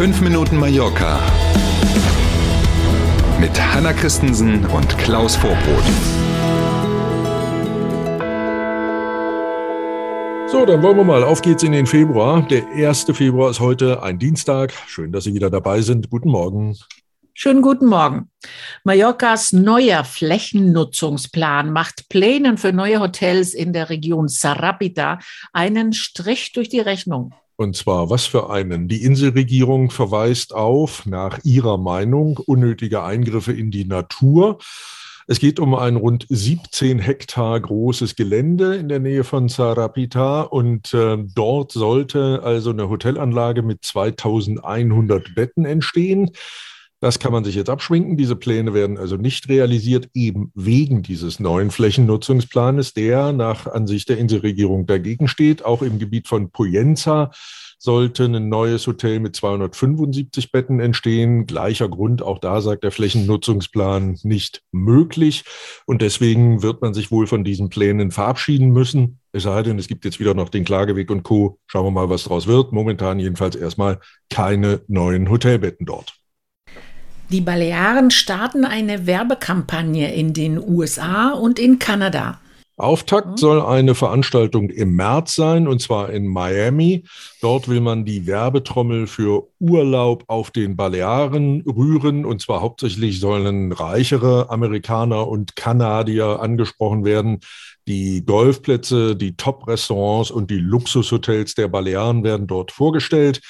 5 Minuten Mallorca mit Hanna Christensen und Klaus Vorbrot. So, dann wollen wir mal. Auf geht's in den Februar. Der 1. Februar ist heute ein Dienstag. Schön, dass Sie wieder dabei sind. Guten Morgen. Schönen guten Morgen. Mallorcas neuer Flächennutzungsplan macht Plänen für neue Hotels in der Region Sarapita einen Strich durch die Rechnung. Und zwar was für einen? Die Inselregierung verweist auf, nach ihrer Meinung, unnötige Eingriffe in die Natur. Es geht um ein rund 17 Hektar großes Gelände in der Nähe von Sarapita und äh, dort sollte also eine Hotelanlage mit 2100 Betten entstehen. Das kann man sich jetzt abschminken. Diese Pläne werden also nicht realisiert, eben wegen dieses neuen Flächennutzungsplanes, der nach Ansicht der Inselregierung dagegen steht. Auch im Gebiet von Poyenza sollte ein neues Hotel mit 275 Betten entstehen. Gleicher Grund, auch da sagt der Flächennutzungsplan nicht möglich. Und deswegen wird man sich wohl von diesen Plänen verabschieden müssen. Es sei denn, es gibt jetzt wieder noch den Klageweg und Co. Schauen wir mal, was daraus wird. Momentan jedenfalls erstmal keine neuen Hotelbetten dort. Die Balearen starten eine Werbekampagne in den USA und in Kanada. Auftakt soll eine Veranstaltung im März sein, und zwar in Miami. Dort will man die Werbetrommel für Urlaub auf den Balearen rühren. Und zwar hauptsächlich sollen reichere Amerikaner und Kanadier angesprochen werden. Die Golfplätze, die Top-Restaurants und die Luxushotels der Balearen werden dort vorgestellt.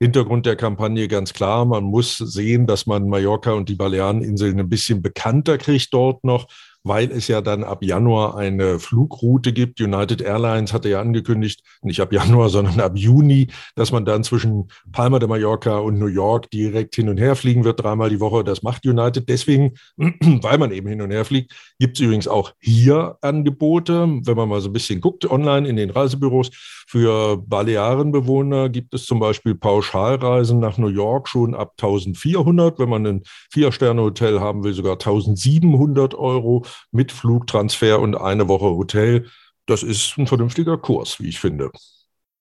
Hintergrund der Kampagne ganz klar. Man muss sehen, dass man Mallorca und die Baleareninseln ein bisschen bekannter kriegt dort noch weil es ja dann ab Januar eine Flugroute gibt. United Airlines hatte ja angekündigt, nicht ab Januar, sondern ab Juni, dass man dann zwischen Palma de Mallorca und New York direkt hin und her fliegen wird, dreimal die Woche. Das macht United. Deswegen, weil man eben hin und her fliegt, gibt es übrigens auch hier Angebote. Wenn man mal so ein bisschen guckt, online in den Reisebüros, für Balearenbewohner gibt es zum Beispiel Pauschalreisen nach New York schon ab 1400. Wenn man ein Vier-Sterne-Hotel haben will, sogar 1700 Euro mit Flugtransfer und eine Woche Hotel. Das ist ein vernünftiger Kurs, wie ich finde.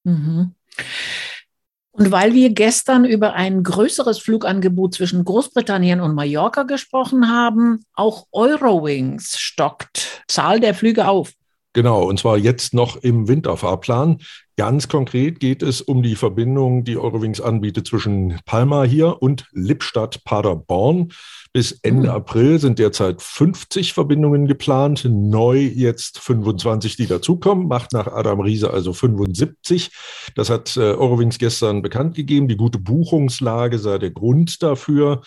Mhm. Und weil wir gestern über ein größeres Flugangebot zwischen Großbritannien und Mallorca gesprochen haben, auch Eurowings stockt Zahl der Flüge auf. Genau, und zwar jetzt noch im Winterfahrplan. Ganz konkret geht es um die Verbindung, die Eurowings anbietet zwischen Palma hier und Lippstadt Paderborn. Bis Ende mhm. April sind derzeit 50 Verbindungen geplant, neu jetzt 25, die dazukommen, macht nach Adam Riese also 75. Das hat äh, Eurowings gestern bekannt gegeben. Die gute Buchungslage sei der Grund dafür.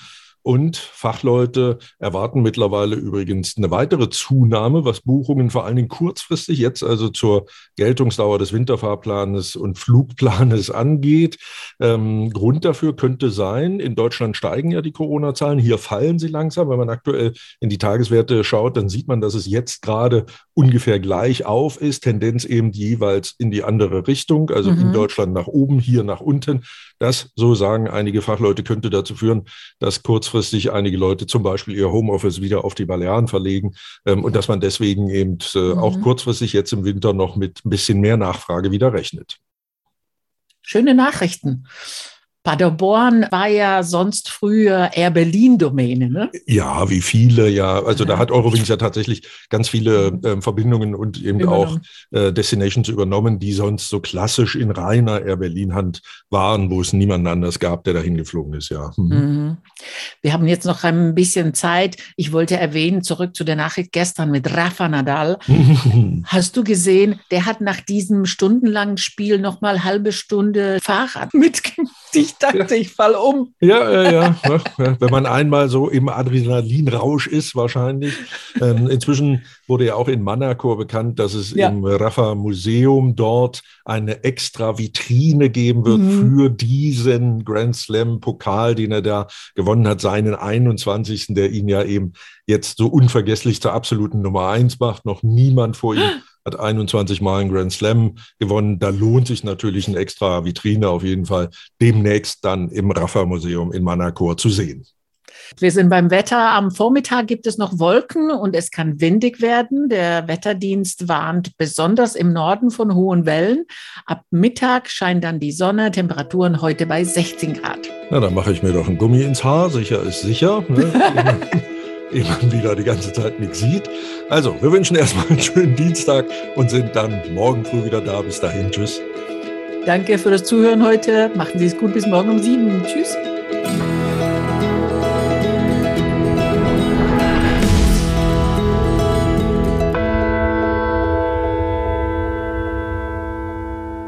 Und Fachleute erwarten mittlerweile übrigens eine weitere Zunahme, was Buchungen vor allen Dingen kurzfristig jetzt also zur Geltungsdauer des Winterfahrplanes und Flugplanes angeht. Ähm, Grund dafür könnte sein, in Deutschland steigen ja die Corona-Zahlen, hier fallen sie langsam. Wenn man aktuell in die Tageswerte schaut, dann sieht man, dass es jetzt gerade ungefähr gleich auf ist, Tendenz eben jeweils in die andere Richtung, also mhm. in Deutschland nach oben, hier nach unten. Das, so sagen einige Fachleute, könnte dazu führen, dass kurzfristig einige Leute zum Beispiel ihr Homeoffice wieder auf die Balearen verlegen ähm, und dass man deswegen eben äh, mhm. auch kurzfristig jetzt im Winter noch mit ein bisschen mehr Nachfrage wieder rechnet. Schöne Nachrichten. Paderborn war ja sonst früher Air Berlin-Domäne, ne? Ja, wie viele, ja. Also ja. da hat Eurowings ja tatsächlich ganz viele äh, Verbindungen und eben übernommen. auch äh, Destinations übernommen, die sonst so klassisch in reiner Air Berlin-Hand waren, wo es niemanden anders gab, der dahin geflogen ist, ja. Mhm. Mhm. Wir haben jetzt noch ein bisschen Zeit. Ich wollte erwähnen, zurück zu der Nachricht gestern mit Rafa Nadal. Hast du gesehen, der hat nach diesem stundenlangen Spiel noch mal halbe Stunde Fahrrad mitgemacht. Ich dachte, ich fall um. Ja, ja, ja. Wenn man einmal so im Adrenalinrausch ist, wahrscheinlich. Ähm, inzwischen wurde ja auch in Manacor bekannt, dass es ja. im Rafa Museum dort eine extra Vitrine geben wird mhm. für diesen Grand Slam Pokal, den er da gewonnen hat, seinen 21. der ihn ja eben jetzt so unvergesslich zur absoluten Nummer eins macht. Noch niemand vor ihm hat 21 Mal einen Grand Slam gewonnen. Da lohnt sich natürlich eine extra Vitrine auf jeden Fall demnächst dann im Rafa Museum in Manacor zu sehen. Wir sind beim Wetter. Am Vormittag gibt es noch Wolken und es kann windig werden. Der Wetterdienst warnt besonders im Norden von hohen Wellen. Ab Mittag scheint dann die Sonne. Temperaturen heute bei 16 Grad. Na, dann mache ich mir doch ein Gummi ins Haar. Sicher ist sicher. Ne? ehe man wieder die ganze Zeit nichts sieht. Also, wir wünschen erstmal einen schönen Dienstag und sind dann morgen früh wieder da. Bis dahin, tschüss. Danke für das Zuhören heute. Machen Sie es gut bis morgen um sieben. Tschüss.